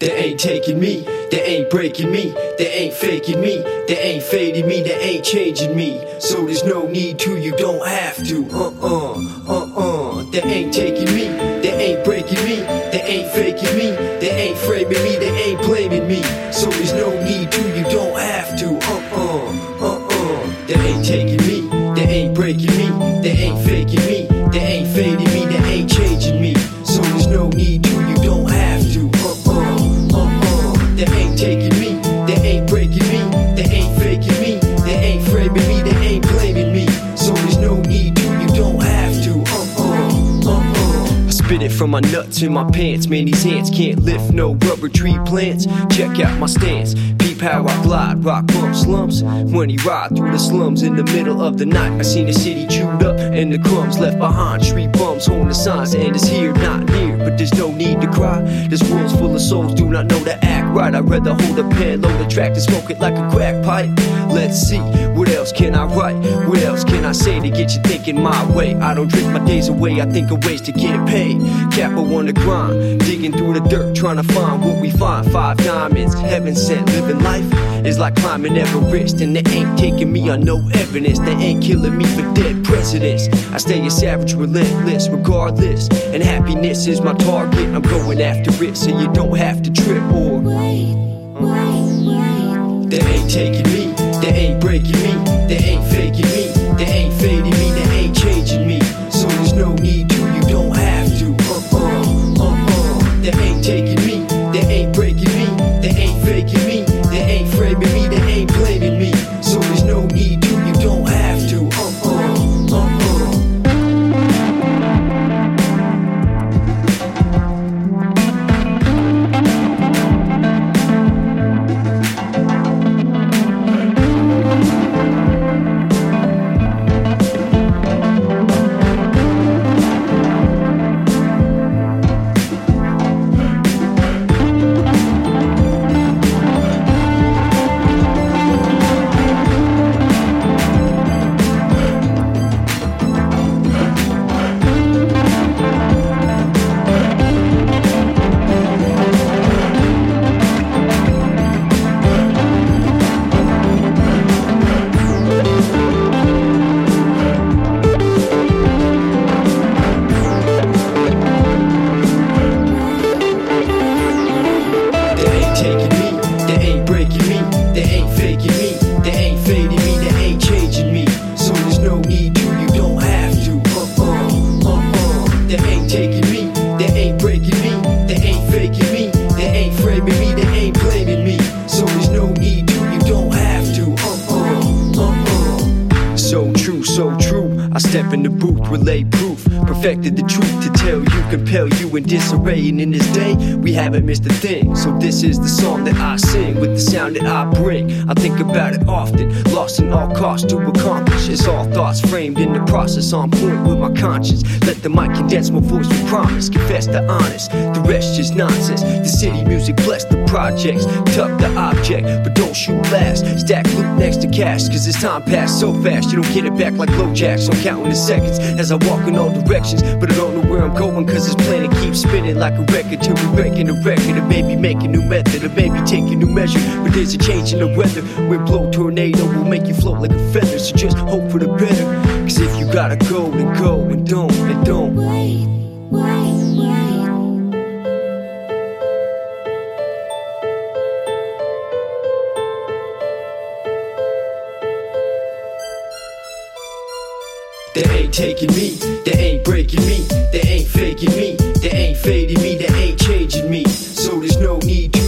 They ain't taking me, they ain't breaking me, they ain't faking me, they ain't fading me, they ain't changing me. So there's no need to, you don't have to. Uh uh, uh uh. They ain't taking me, they ain't breaking me, they ain't faking me, they ain't framing me, they ain't blaming me. From my nuts in my pants. Man, these hands can't lift no rubber tree plants. Check out my stance. Peep how I glide, rock bump slumps. When he ride through the slums in the middle of the night, I seen the city chewed up and the crumbs left behind. Street bums holding the signs, and it's here, not near. But there's no need to cry. This world's full of souls, do not know to act right. I'd rather hold a pen, load a track, and smoke it like a crack pipe. Let's see, what else can I write? What else can I say to get you thinking my way? I don't drink my days away, I think of ways to get paid. Capo on the grind, digging through the dirt, trying to find what we find. Five diamonds, heaven sent, living life is like climbing Everest, and they ain't taking me on no evidence. They ain't killing me for dead presidents. I stay a savage, relentless, regardless. And happiness is my target. I'm going after it, so you don't have to trip or. Wait, wait, wait. They ain't taking me, So true. I step in the booth, relay proof. Perfected the truth to tell you, compel you in disarray. And in this day, we haven't missed a thing. So this is the song that I sing with the sound that I bring. I think about it often, lost in all costs to accomplish. It's all thoughts framed in the process, on point with my conscience. Let the mic condense my voice with promise. Confess the honest, the rest just nonsense. The city music bless the projects. Tuck the object, but don't shoot last. Stack loot next to cash, cause this time passed so fast. You don't get it back like LoJacks. I'm counting the seconds as I walk in all directions. But I don't know where I'm going, cause this planet keeps spinning like a record till we're breaking the record. Or maybe make a new method, or maybe take a new measure. But there's a change in the weather. Wind blow tornado will make you float like a feather. So just hope for the better. Cause if you gotta go, then go, and don't, and don't. They ain't taking me, they ain't breaking me, they ain't faking me, they ain't fading me, they ain't changing me. So there's no need